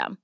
system.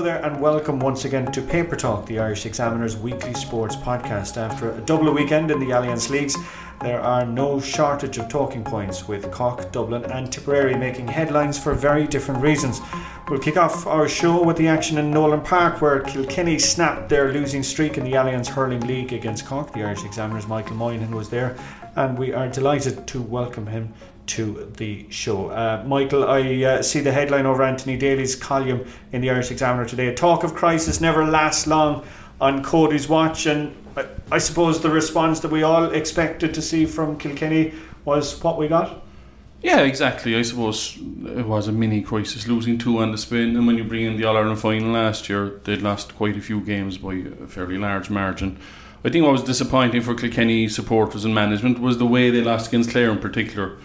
Hello there, and welcome once again to Paper Talk, the Irish Examiner's weekly sports podcast. After a double weekend in the Allianz Leagues, there are no shortage of talking points, with Cork, Dublin, and Tipperary making headlines for very different reasons. We'll kick off our show with the action in Nolan Park, where Kilkenny snapped their losing streak in the Allianz Hurling League against Cork. The Irish Examiner's Michael Moynihan was there, and we are delighted to welcome him to the show. Uh, Michael, I uh, see the headline over Anthony Daly's column in the Irish Examiner today. A talk of crisis never lasts long on Cody's watch, and I, I suppose the response that we all expected to see from Kilkenny was what we got. Yeah, exactly. I suppose it was a mini crisis, losing two on the spin, and when you bring in the All Ireland final last year, they'd lost quite a few games by a fairly large margin. I think what was disappointing for Kilkenny supporters and management was the way they lost against Clare in particular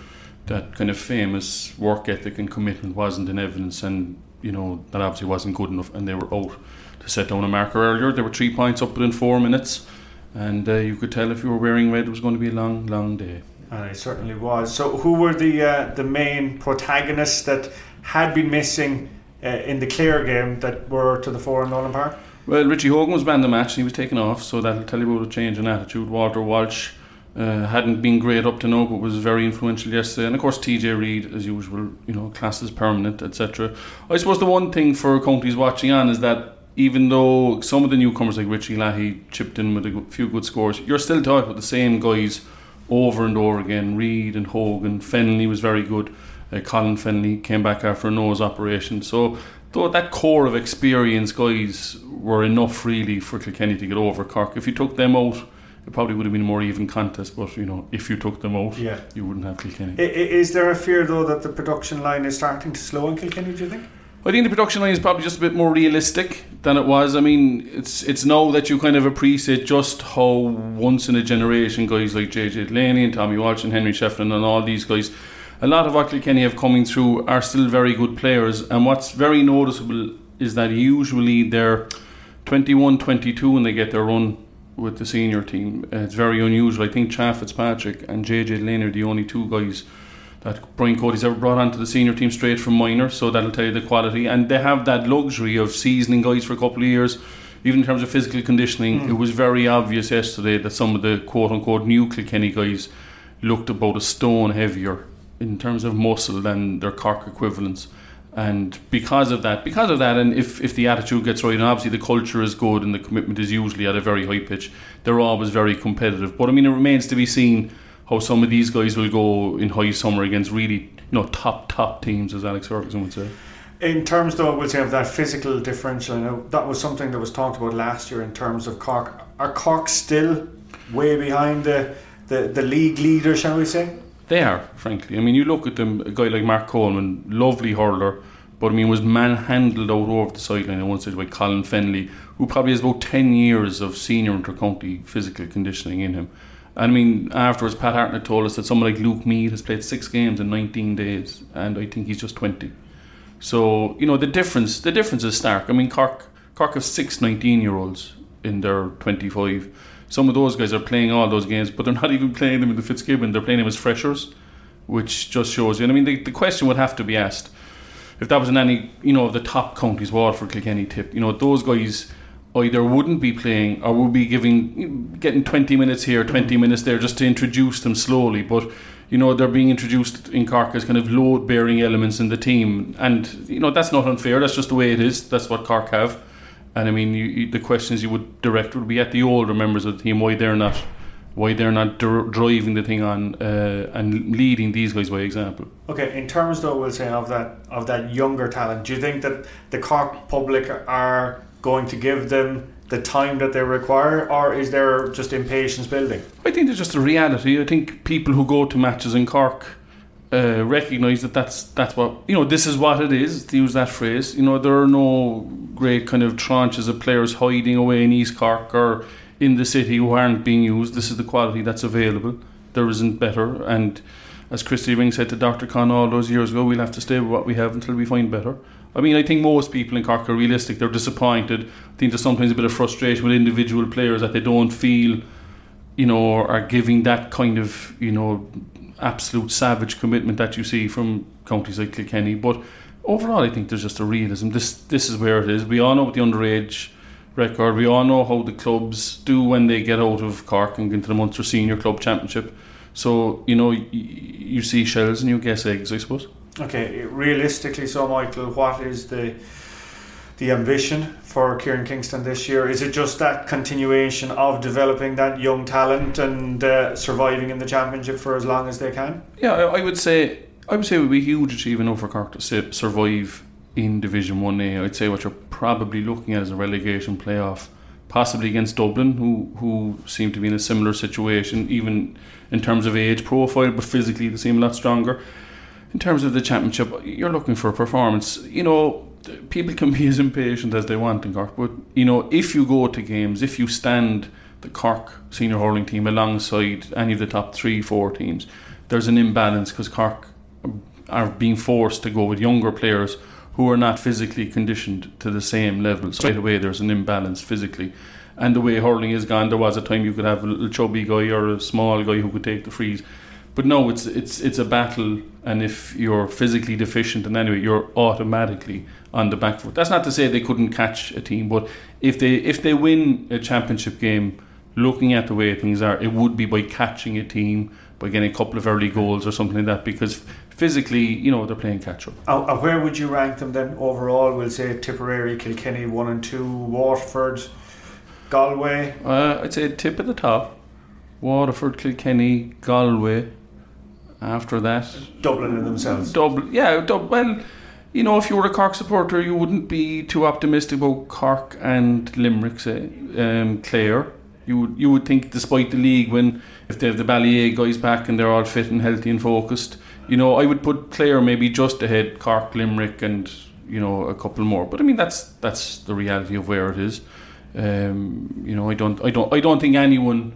that kind of famous work ethic and commitment wasn't in evidence, and you know that obviously wasn't good enough, and they were out to set down a marker earlier. They were three points up within four minutes, and uh, you could tell if you were wearing red, it was going to be a long, long day. And it certainly was. So, who were the uh, the main protagonists that had been missing uh, in the Clare game that were to the fore in Nolan Park? Well, Richie Hogan was banned the match, and he was taken off, so that'll tell you about a change in attitude. Walter Walsh uh, hadn't been great up to now, but was very influential yesterday. And of course, TJ Reid, as usual, you know, classes permanent, etc. I suppose the one thing for counties watching on is that even though some of the newcomers like Richie Leahy chipped in with a few good scores, you're still talking about the same guys over and over again. Reid and Hogan, Fennelly was very good. Uh, Colin Fennelly came back after a nose operation. So though that core of experienced guys were enough really for Kilkenny to get over Cork. If you took them out it probably would have been a more even contest. But you know, if you took them out, Yeah. you wouldn't have Kilkenny. I- Is there a fear though that the production line is starting to slow in Kilkenny? Do you think? I think the production line is probably just a bit more realistic than it was. I mean, it's it's now that you kind of appreciate just how once in a generation guys like JJ Delaney and Tommy Walsh and Henry Shefflin and all these guys, a lot of what Kilkenny have coming through are still very good players. And what's very noticeable is that usually they're 21, 22 when they get their run with the senior team. Uh, it's very unusual. I think Cha Fitzpatrick and JJ Delaney are the only two guys that Brian Cody's ever brought onto the senior team straight from minor, so that'll tell you the quality. And they have that luxury of seasoning guys for a couple of years. Even in terms of physical conditioning, it was very obvious yesterday that some of the quote unquote new Kilkenny guys looked about a stone heavier in terms of muscle than their Cork equivalents. And because of that, because of that, and if, if the attitude gets right, and obviously the culture is good and the commitment is usually at a very high pitch, they're always very competitive. But I mean, it remains to be seen how some of these guys will go in high summer against really, you know, top top teams, as Alex Ferguson would say. In terms, though, we'll say of that physical differential, I know that was something that was talked about last year in terms of Cork. Are Cork still way behind the, the, the league leader, shall we say? They are, frankly. I mean, you look at them, a guy like Mark Coleman, lovely hurler, but I mean, was manhandled out over the sideline at one stage by Colin Fennelly, who probably has about 10 years of senior intercounty physical conditioning in him. And I mean, afterwards, Pat Hartnett told us that someone like Luke Meade has played six games in 19 days, and I think he's just 20. So, you know, the difference the difference is stark. I mean, Cork, Cork have six 19 year olds in their 25. Some of those guys are playing all those games, but they're not even playing them in the Fitzgibbon. They're playing them as freshers, which just shows you. And I mean, the, the question would have to be asked if that was in any, you know, of the top counties, Waterford, Kilkenny, Tip, you know, those guys either wouldn't be playing or would be giving, getting 20 minutes here, 20 mm-hmm. minutes there, just to introduce them slowly. But you know they're being introduced in Cork as kind of load bearing elements in the team, and you know that's not unfair. That's just the way it is. That's what Cork have, and I mean you, you, the questions you would direct would be at the older members of the team why they're not why they're not dr- driving the thing on uh, and leading these guys by example. Okay, in terms though, we'll say of that of that younger talent, do you think that the Cork public are going to give them the time that they require, or is there just impatience building? I think there's just a reality. I think people who go to matches in Cork uh, recognise that that's that's what you know. This is what it is. To use that phrase, you know, there are no great kind of tranches of players hiding away in East Cork or in the city who aren't being used. This is the quality that's available. There isn't better. And as Christy Ring said to Dr. Con all those years ago, we'll have to stay with what we have until we find better. I mean, I think most people in Cork are realistic. They're disappointed. I think there's sometimes a bit of frustration with individual players that they don't feel, you know, are giving that kind of, you know, absolute savage commitment that you see from counties like Kilkenny. But overall, I think there's just a realism. This this is where it is. We all know what the underage record. We all know how the clubs do when they get out of Cork and into the Munster Senior Club Championship. So you know, you, you see shells and you guess eggs, I suppose. Okay, realistically, so Michael, what is the the ambition for Kieran Kingston this year? Is it just that continuation of developing that young talent and uh, surviving in the championship for as long as they can? Yeah, I, would say I would say it would be a huge achievement for Cork to survive in Division One A. I'd say what you're probably looking at is a relegation playoff, possibly against Dublin, who who seem to be in a similar situation, even in terms of age profile, but physically they seem a lot stronger in terms of the championship, you're looking for a performance. You know, people can be as impatient as they want in Cork, but you know, if you go to games, if you stand the Cork senior hurling team alongside any of the top three, four teams, there's an imbalance because Cork are being forced to go with younger players who are not physically conditioned to the same level. Straight away, there's an imbalance physically. And the way hurling is gone, there was a time you could have a little chubby guy or a small guy who could take the frees but no, it's it's it's a battle, and if you're physically deficient in any way, you're automatically on the back foot. That's not to say they couldn't catch a team, but if they if they win a championship game, looking at the way things are, it would be by catching a team, by getting a couple of early goals or something like that, because physically, you know, they're playing catch up. Uh, where would you rank them then overall? We'll say Tipperary, Kilkenny, one and two, Waterford, Galway. Uh, I'd say tip at the top. Waterford, Kilkenny, Galway, after that. Dublin in themselves. Dublin, yeah. Dub- well, you know, if you were a Cork supporter, you wouldn't be too optimistic about Cork and Limerick, say, um, Clare. You would you would think, despite the league, when if they have the Ballyea guys back and they're all fit and healthy and focused, you know, I would put Clare maybe just ahead Cork, Limerick, and you know a couple more. But I mean, that's that's the reality of where it is. Um, you know, I don't, I don't, I don't think anyone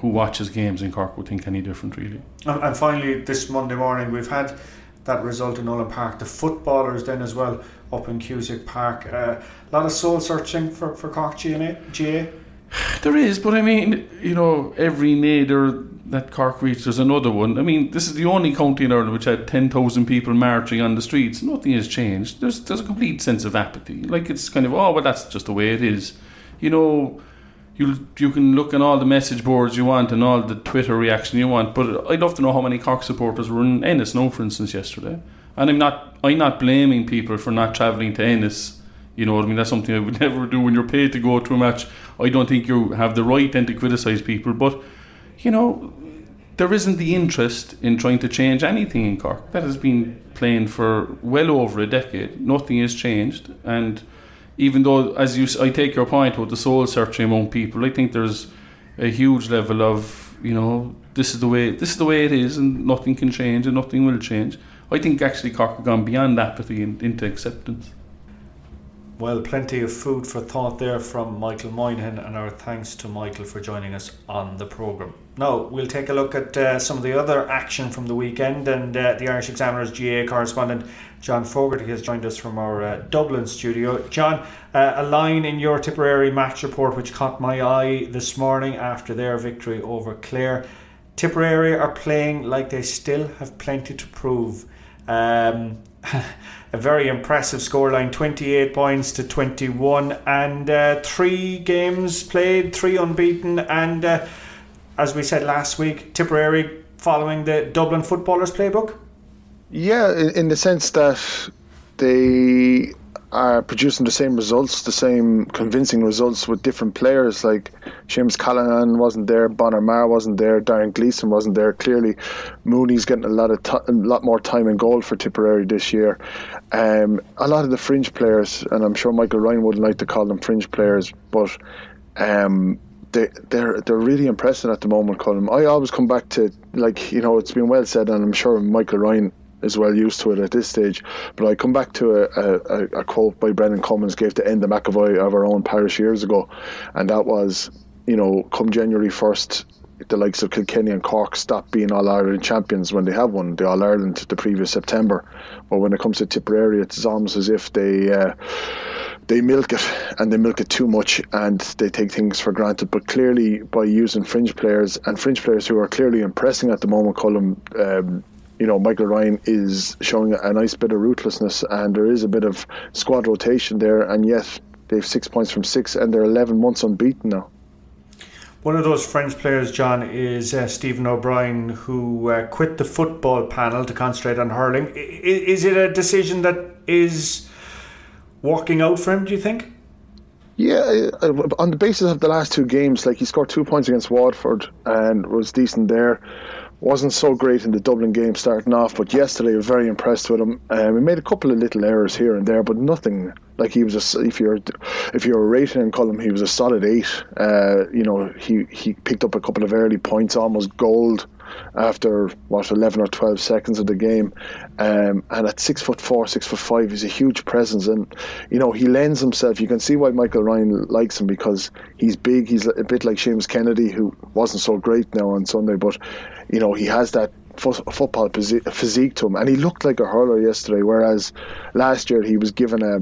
who watches games in Cork would think any different, really. And finally, this Monday morning, we've had that result in Nolan Park. The footballers then as well up in Cusack Park. Uh, a lot of soul searching for, for Cork GAA. There is, but I mean, you know, every nadir that Cork reached, there's another one. I mean, this is the only county in Ireland which had 10,000 people marching on the streets. Nothing has changed. There's, there's a complete sense of apathy. Like, it's kind of, oh, well, that's just the way it is. You know, you you can look at all the message boards you want and all the Twitter reaction you want. But I'd love to know how many Cork supporters were in Ennis, no, for instance, yesterday. And I'm not I'm not blaming people for not travelling to Ennis. You know what I mean? That's something I would never do when you're paid to go to a match. I don't think you have the right then to criticise people, but you know, there isn't the interest in trying to change anything in Cork. That has been playing for well over a decade. Nothing has changed, and even though, as you, I take your point about the soul searching among people, I think there's a huge level of, you know, this is the way, this is the way it is, and nothing can change, and nothing will change. I think actually Cork have gone beyond apathy and into acceptance. Well, plenty of food for thought there from Michael Moynihan, and our thanks to Michael for joining us on the programme. Now, we'll take a look at uh, some of the other action from the weekend, and uh, the Irish Examiner's GAA correspondent John Fogarty has joined us from our uh, Dublin studio. John, uh, a line in your Tipperary match report which caught my eye this morning after their victory over Clare. Tipperary are playing like they still have plenty to prove. Um, a very impressive scoreline 28 points to 21 and uh, three games played three unbeaten and uh, as we said last week Tipperary following the Dublin footballers playbook? Yeah, in, in the sense that they are producing the same results, the same convincing results with different players. Like James Callanan wasn't there, Bonner Maher wasn't there, Darren Gleeson wasn't there. Clearly, Mooney's getting a lot of t- a lot more time in goal for Tipperary this year. Um, a lot of the fringe players, and I'm sure Michael Ryan wouldn't like to call them fringe players, but um, they they're they're really impressive at the moment, Colin. I always come back to like you know it's been well said, and I'm sure Michael Ryan is well used to it at this stage. But I come back to a, a, a quote by Brendan Cummins gave to Enda McEvoy of our own parish years ago, and that was, you know, come January first, the likes of Kilkenny and Cork stop being All Ireland champions when they have won the All Ireland the previous September. But when it comes to Tipperary, it's almost as if they. Uh, they milk it and they milk it too much and they take things for granted. But clearly, by using fringe players and fringe players who are clearly impressing at the moment, Colin, um, you know, Michael Ryan is showing a nice bit of ruthlessness, and there is a bit of squad rotation there, and yet they've six points from six, and they're 11 months unbeaten now. One of those French players, John, is uh, Stephen O'Brien, who uh, quit the football panel to concentrate on hurling. I- is it a decision that is working out for him, do you think? Yeah, uh, on the basis of the last two games, like he scored two points against Waterford and was decent there wasn't so great in the Dublin game starting off, but yesterday very impressed with him. Um, he made a couple of little errors here and there, but nothing like he was a, if you're if you're rating in column, he was a solid eight. Uh, you know, he he picked up a couple of early points, almost gold after what eleven or twelve seconds of the game, um, and at six foot four, six foot five, he's a huge presence, and you know he lends himself. You can see why Michael Ryan likes him because he's big. He's a bit like Seamus Kennedy, who wasn't so great now on Sunday, but you know he has that football physique to him, and he looked like a hurler yesterday. Whereas last year he was given a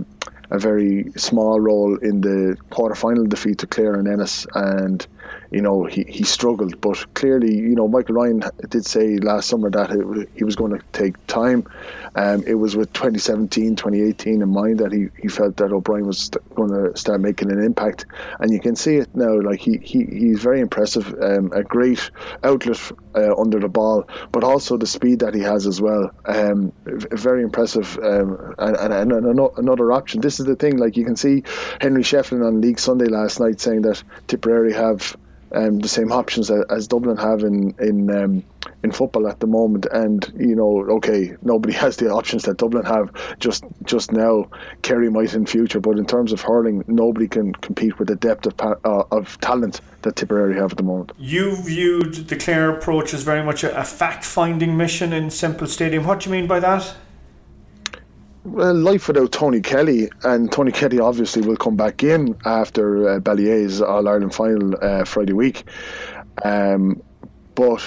a very small role in the quarter final defeat to Clare and Ennis, and you know, he, he struggled. But clearly, you know, Michael Ryan did say last summer that it, he was going to take time. Um, it was with 2017, 2018 in mind that he, he felt that O'Brien was going to start making an impact. And you can see it now. Like, he, he he's very impressive, um, a great outlet uh, under the ball, but also the speed that he has as well. Um, very impressive. Um, and, and, and, another option. This is the thing, like, you can see Henry Shefflin on League Sunday last night saying that Tipperary have um, the same options as, as, Dublin have in in um, in football at the moment. And you know, okay, nobody has the options that Dublin have just just now. Kerry might in future, but in terms of hurling, nobody can compete with the depth of uh, of talent that Tipperary have at the moment. You viewed the Clare approach as very much a, a fact finding mission in Semple Stadium. What do you mean by that? Well, life without Tony Kelly, and Tony Kelly obviously will come back in after uh, Ballyea's All Ireland final uh, Friday week. Um, but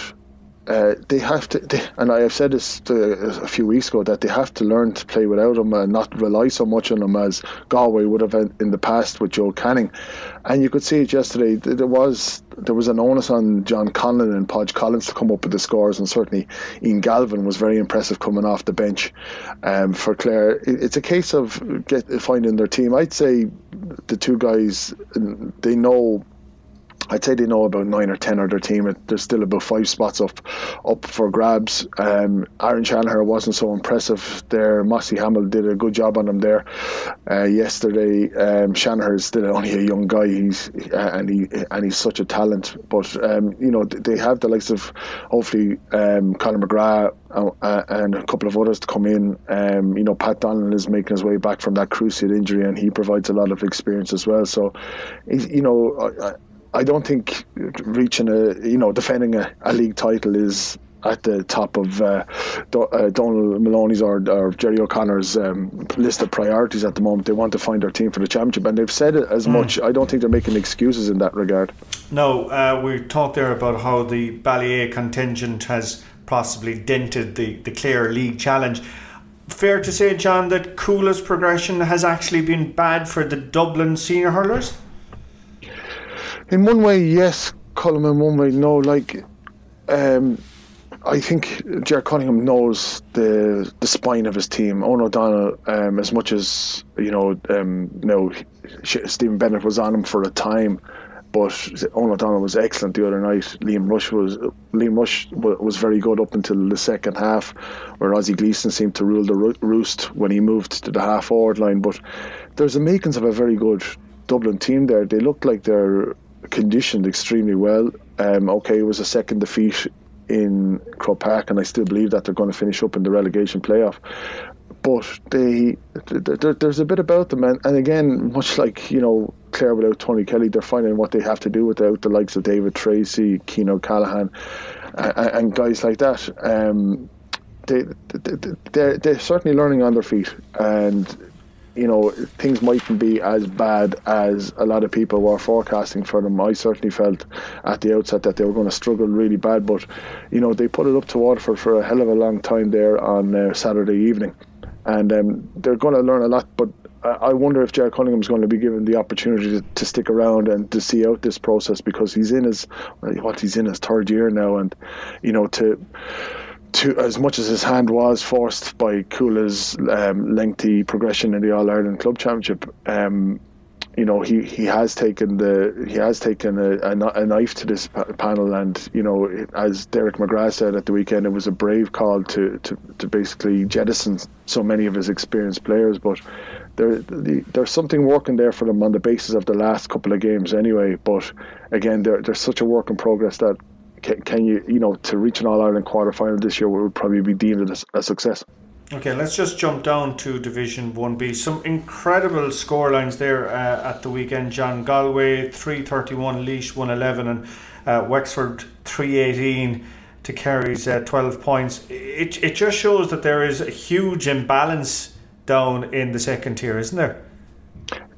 uh, they have to, they, and I have said this to, a few weeks ago that they have to learn to play without him and not rely so much on him as Galway would have in the past with Joe Canning. And you could see it yesterday. There was there was an onus on John Conlon and Podge Collins to come up with the scores, and certainly Ian Galvin was very impressive coming off the bench um, for Clare. It's a case of get, finding their team. I'd say the two guys they know I'd say they know about nine or ten of their team. There's still about five spots up up for grabs. Um, Aron Shanagher wasn't so impressive there. Mossy Hamill did a good job on him there uh, yesterday. Um, Shanahan is still only a young guy. He's uh, and he and he's such a talent. But um, you know they have the likes of hopefully um, Conor McGrath uh, uh, and a couple of others to come in. Um, you know Pat Donnellan is making his way back from that cruciate injury, and he provides a lot of experience as well. So, you know. I, don't think reaching a you know defending a, a league title is at the top of uh, Do, uh, Donal Moloney's or, or Gerry O'Connor's um, list of priorities at the moment. They want to find their team for the championship, and they've said as mm. much. I don't think they're making excuses in that regard. No, uh, we talked there about how the Ballyea contingent has possibly dented the, the Clare League challenge. Fair to say, John, that Cuala's progression has actually been bad for the Dublin senior hurlers? In one way, yes, Colin. In one way, no. Like, um, I think Ger Cunningham knows the the spine of his team. Eoghan O'Donnell, um, as much as you know, um, Stephen Bennett was on him for a time. but Eoghan O'Donnell was excellent the other night. Liam Rush was Liam Rush was very good up until the second half, where Ozzie Gleeson seemed to rule the roost when he moved to the half forward line. But there's the makings of a very good Dublin team there. They look like they're conditioned extremely well. Um, okay, it was a second defeat in Croke Park, and I still believe that they're going to finish up in the relegation playoff but they there's a bit about them and, again much like you know Clare without Tony Kelly they're finding what they have to do without the likes of David Treacy, Cian O'Callaghan and, and guys like that um, they, they, they're, they're certainly learning on their feet and you know things mightn't be as bad as a lot of people were forecasting for them. I certainly felt at the outset that they were going to struggle really bad, but you know they put it up to Waterford for a hell of a long time there on uh, Saturday evening and um, they're going to learn a lot. But I wonder if Ger Cunningham's going to be given the opportunity to, to, stick around and to see out this process because he's in his what he's in his third year now, and you know to. To, as much as his hand was forced by Cuala's um, lengthy progression in the All Ireland Club Championship, um, you know he, he has taken the he has taken a, a, a knife to this panel and you know as Derek McGrath said at the weekend it was a brave call to, to, to basically jettison so many of his experienced players but there the, there's something working there for them on the basis of the last couple of games anyway. But again there's such a work in progress that can, can you you know to reach an All Ireland quarter final this year would probably be deemed a, a success. Okay, let's just jump down to Division 1B. Some incredible scorelines there uh, at the weekend. John Galway 331, Laois 111, and uh, Wexford 318 to Kerry's uh, 12 points. It, it just shows that there is a huge imbalance down in the second tier, isn't there?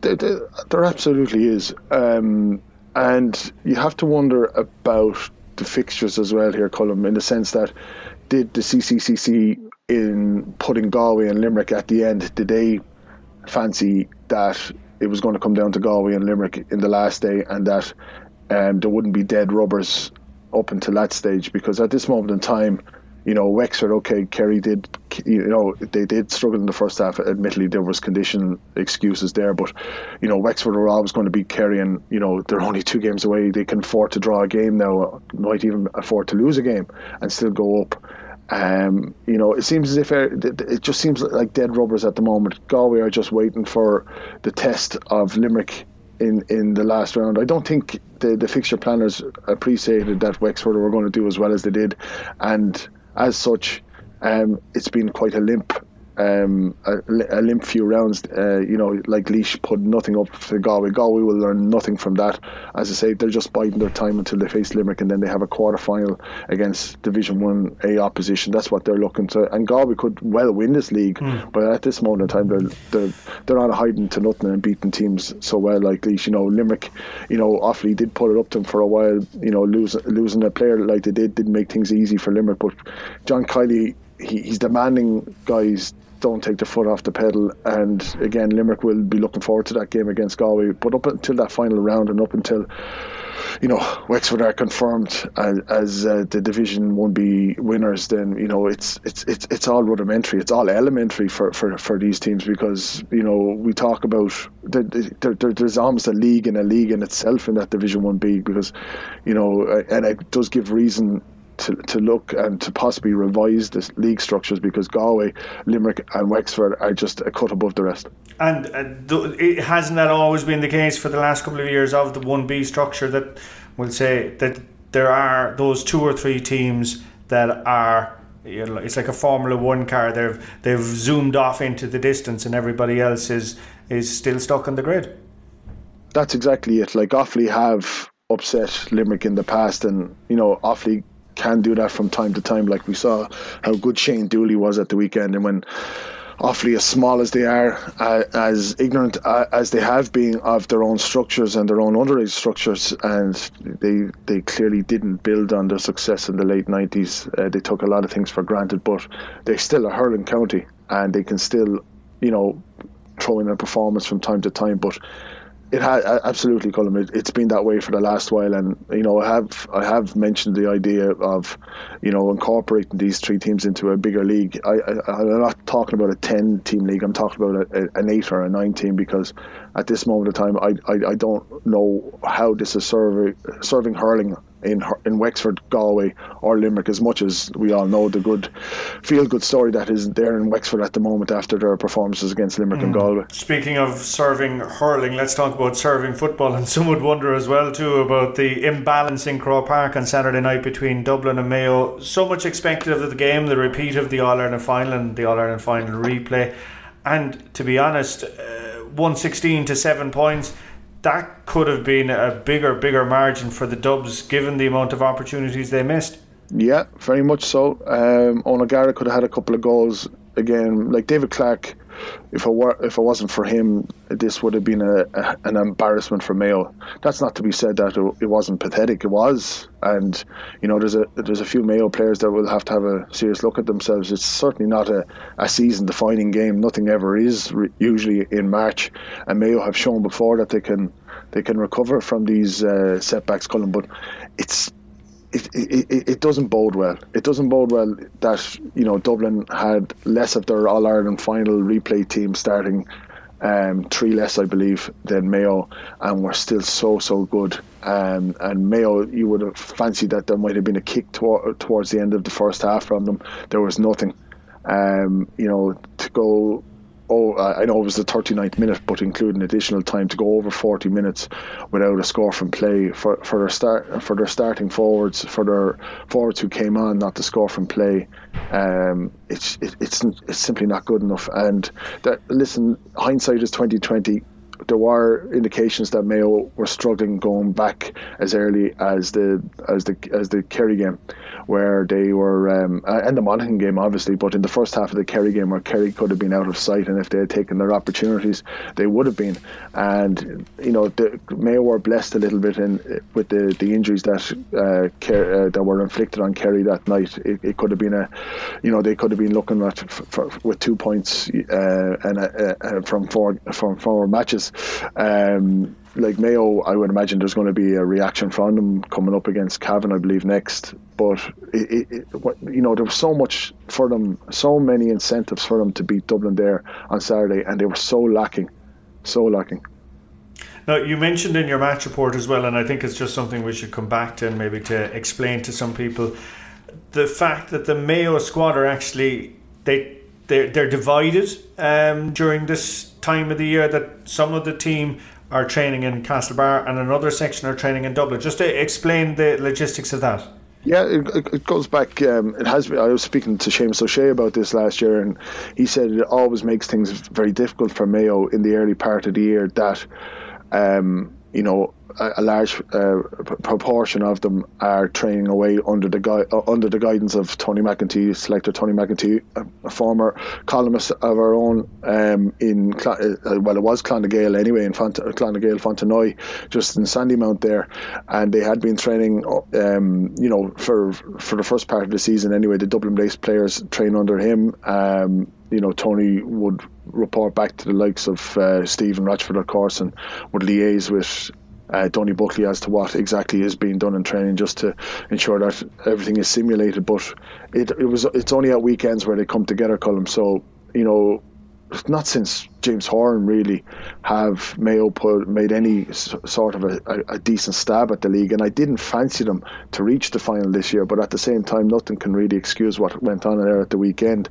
There, there, there absolutely is. Um, and you have to wonder about the fixtures as well here, Colm, in the sense that did the CCCC in putting Galway and Limerick at the end, did they fancy that it was going to come down to Galway and Limerick in the last day and that um, there wouldn't be dead rubbers up until that stage? Because at this moment in time, you know, Wexford, okay, Kerry did, you know, they did struggle in the first half. Admittedly, there was condition excuses there, but, you know, Wexford were always going to beat Kerry and, you know, they're only two games away. They can afford to draw a game now, might even afford to lose a game and still go up. Um, you know, it seems as if it just seems like dead rubbers at the moment. Galway are just waiting for the test of Limerick in, in the last round. I don't think the, the fixture planners appreciated that Wexford were going to do as well as they did, and as such, um, it's been quite a limp um, a, a limp few rounds. Uh, you know, like Laois put nothing up for Galway. Galway will learn nothing from that. As I say, they're just biding their time until they face Limerick, and then they have a quarter final against Division One A opposition. That's what they're looking to. And Galway could well win this league, mm. but at this moment in time, they're they're they're not hiding to nothing and beating teams so well like Laois. You know, Limerick. You know, Offaly did put it up to them for a while. You know, losing losing a player like they did didn't make things easy for Limerick, but John Kiely. He, he's demanding guys don't take the foot off the pedal. And again, Limerick will be looking forward to that game against Galway. But up until that final round and up until you know Wexford are confirmed as, as uh, the Division One B winners, then you know it's it's it's it's all rudimentary. It's all elementary for, for, for these teams because you know we talk about there, there, there's almost a league in a league in itself in that Division One B because you know and it does give reason to, to look and to possibly revise the league structures because Galway, Limerick, and Wexford are just a cut above the rest. And uh, it hasn't that always been the case for the last couple of years of the one B structure that we'll say that there are those two or three teams that are you know, it's like a Formula One car. They've they've zoomed off into the distance, and everybody else is is still stuck on the grid. That's exactly it. Like Offaly have upset Limerick in the past, and you know Offaly can do that from time to time. Like we saw how good Shane Dooley was at the weekend, and when Offaly as small as they are, uh, as ignorant uh, as they have been of their own structures and their own underage structures, and they they clearly didn't build on their success in the late nineties. Uh, they took a lot of things for granted, but they're still a hurling county, and they can still, you know, throw in a performance from time to time. But It has absolutely, Colin. It, has been that way for the last while, and you know, I have I have mentioned the idea of, you know, incorporating these three teams into a bigger league. I, am not talking about a ten team league. I'm talking about a, a, an eight or a nine team because at this moment of time, I I, I don't know how this is serving serving hurling in in Wexford, Galway, or Limerick. As much as we all know the good feel good story that is there in Wexford at the moment after their performances against Limerick mm. and Galway. Speaking of serving hurling, let's talk about serving football. And some would wonder as well too about the imbalance in Croke Park on Saturday night between Dublin and Mayo. So much expected of the game, the repeat of the All Ireland final and the All Ireland final replay. And to be honest, uh, 116 to 7 points that could have been a bigger, bigger margin for the Dubs given the amount of opportunities they missed. Yeah, very much so. Um, O'Gara could have had a couple of goals again. Like David Clarke, if it were, if it wasn't for him, this would have been a, a, an embarrassment for Mayo. That's not to be said that it, it, wasn't pathetic. It was, and you know, there's a there's a few Mayo players that will have to have a serious look at themselves. It's certainly not a, a season defining game. Nothing ever is re- usually in March, and Mayo have shown before that they can they can recover from these uh, setbacks, Colin. But it's it, it, it doesn't bode well. It doesn't bode well that you know Dublin had less of their All Ireland final replay team starting, um, three less I believe than Mayo, and we're still so so good. Um, and Mayo, you would have fancied that there might have been a kick to- towards the end of the first half from them. There was nothing. Um, you know, to go oh, I know it was the 39th minute, but including additional time to go over 40 minutes without a score from play for, for their start for their starting forwards for their forwards who came on not to score from play. Um, it's it, it's it's simply not good enough. And that listen, hindsight is 2020 there were indications that Mayo were struggling going back as early as the as the as the Kerry game, where they were um, and the Monaghan game obviously, but in the first half of the Kerry game where Kerry could have been out of sight, and if they had taken their opportunities, they would have been. And you know, the, Mayo were blessed a little bit in with the, the injuries that uh, uh, that were inflicted on Kerry that night. It, it, could have been a, you know, they could have been looking at f- f- with two points uh, and uh, from four from four matches um, like Mayo, I would imagine there's going to be a reaction from them coming up against Cavan, I believe, next. But it, it, you know, there was so much for them, so many incentives for them to beat Dublin there on Saturday, and they were so lacking, so lacking. Now, you mentioned in your match report as well, and I think it's just something we should come back to and maybe to explain to some people the fact that the Mayo squad are actually they they're, they're divided um, during this time of the year that some of the team are training in Castlebar and another section are training in Dublin. Just to explain the logistics of that. Yeah, it, it goes back. Um, it has. Been, I was speaking to Seamus O'Shea about this last year, and he said it always makes things very difficult for Mayo in the early part of the year. That, um, you know, a, large uh, proportion of them are training away under the gui- uh, under the guidance of Tony McEntee, selector Tony McEntee, a, a former columnist of our own um, in Cl- uh, well, it was Clanna Gael anyway in Font- Clanna Gael Fontenoy, just in Sandymount there, and they had been training, um, you know, for for the first part of the season anyway. The Dublin-based players train under him. Um, you know, Tony would report back to the likes of uh, Stephen Rochford, of course, and would liaise with uh, Donny Buckley as to what exactly is being done in training, just to ensure that everything is simulated. But it, it was it's only at weekends where they come together, Colm. So you know, not since James Horan really have Mayo put, made any sort of a, a, a, decent stab at the league, and I didn't fancy them to reach the final this year. But at the same time, nothing can really excuse what went on there at the weekend.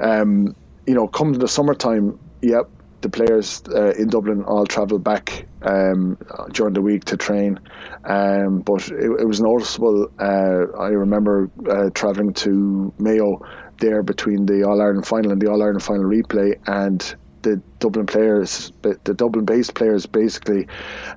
Um, you know, come to the summertime, yep, the players uh, in Dublin all travelled back um, during the week to train, um, but it, it, was noticeable. Uh, I remember uh, travelling to Mayo there between the All Ireland final and the All Ireland final replay, and the Dublin players, the Dublin-based players, basically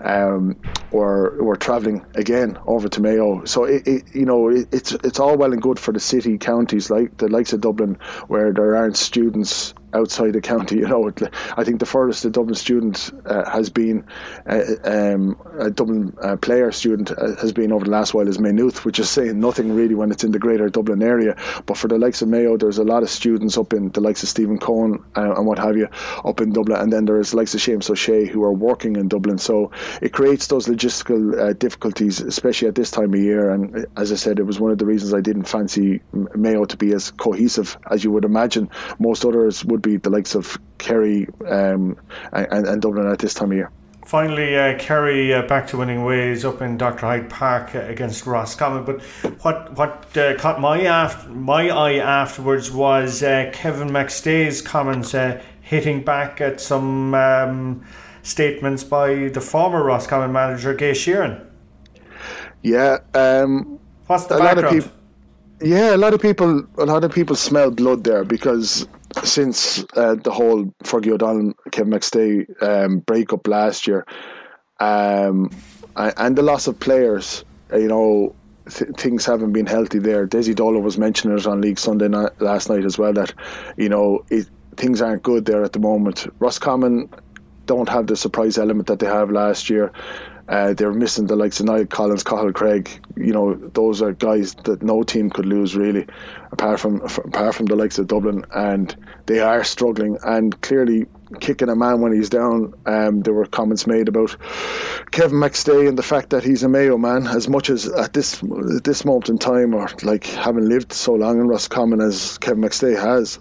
um, were were travelling again over to Mayo. So it, it, you know it, it's it's all well and good for the city counties like the likes of Dublin, where there aren't students outside the county. You know, I think the furthest a Dublin student uh, has been, uh, um, a Dublin uh, player student uh, has been over the last while is Maynooth, which is saying nothing really when it's in the greater Dublin area. But for the likes of Mayo, there's a lot of students up in the likes of Stephen Cohen uh, and what have you up in Dublin, and then there's likes of Seamus O'Shea who are working in Dublin. So it creates those logistical uh, difficulties, especially at this time of year. And as I said, it was one of the reasons I didn't fancy Mayo to be as cohesive as you would imagine. Most others would be the likes of Kerry um, and, and, Dublin at this time of year. Finally, uh, Kerry uh, back to winning ways up in Dr. Hyde Park uh, against Roscommon. But what what uh, caught my my eye afterwards was uh, Kevin McStay's comments uh, hitting back at some um, statements by the former Roscommon manager Gay Sheeran. Yeah. Um, What's the background? Yeah, a lot of people, a lot of people smell blood there because since uh, the whole Fergie O'Donnell, Kevin McStay um, breakup last year, um, and the loss of players, you know, th- things haven't been healthy there. Dessie Dolan was mentioning it on League Sunday night, last night as well that, you know, it, things aren't good there at the moment. Roscommon don't have the surprise element that they have last year. Uh, they're missing the likes of Niall Collins, Cathal Cregg. You know, those are guys that no team could lose really, apart from apart from the likes of Dublin, and they are struggling. And clearly, kicking a man when he's down. Um, there were comments made about Kevin McStay and the fact that he's a Mayo man. As much as at this at this moment in time, or like having lived so long in Roscommon as Kevin McStay has,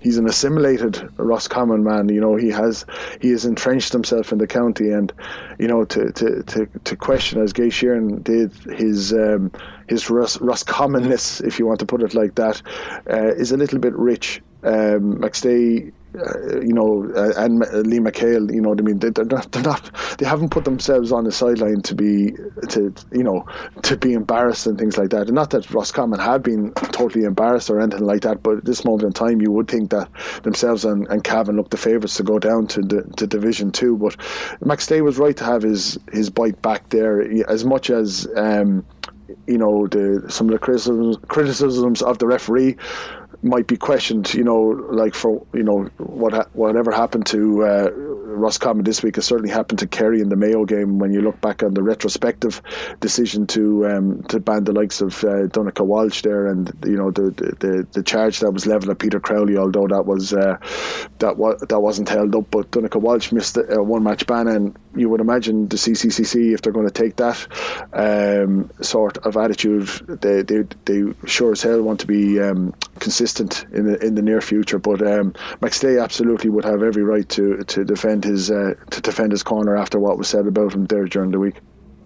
he's an assimilated Roscommon man. You know, he has he has entrenched himself in the county, and you know, to to to, to question as Gay Sheeran did his um, his Ros- Roscommonness, if you want to put it like that, uh, is a little bit rich. Um, McStay uh, you know, uh, and Lee McHale, you know what I mean? They, are not, they're not, they haven't put themselves on the sideline to be, to, you know, to be embarrassed and things like that. And not that Roscommon have been totally embarrassed or anything like that, but at this moment in time, you would think that themselves and, and Cavan look the favourites to go down to the to Division Two. But McStay was right to have his his bite back there, as much as. Um, you know the some of the criticisms criticisms of the referee might be questioned. You know, like for you know what whatever happened to uh, Roscommon this week has certainly happened to Kerry in the Mayo game. When you look back on the retrospective decision to um, to ban the likes of uh, Donncha Walsh there, and you know the, the the charge that was levelled at Peter Crowley, although that was uh, that was that wasn't held up, but Donncha Walsh missed a one match ban, and you would imagine the CCCC if they're going to take that um, sort of attitude, they, they they sure as hell want to be um, consistent in the in the near future. But um, McStay absolutely would have every right to to defend his uh, to defend his corner after what was said about him there during the week.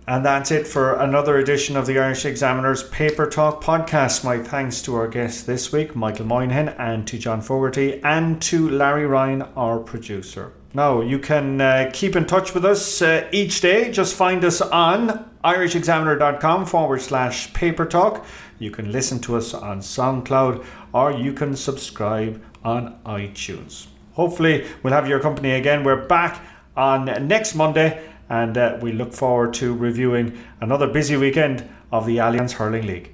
And that's it for another edition of the Irish Examiner's Paper Talk podcast. My thanks to our guests this week, Michael Moynihan, and to John Fogarty, and to Larry Ryan, our producer. Now, you can uh, keep in touch with us uh, each day. Just find us on irishexaminer.com forward slash paper talk. You can listen to us on SoundCloud or you can subscribe on iTunes. Hopefully, we'll have your company again. We're back on next Monday and uh, we look forward to reviewing another busy weekend of the Allianz Hurling League.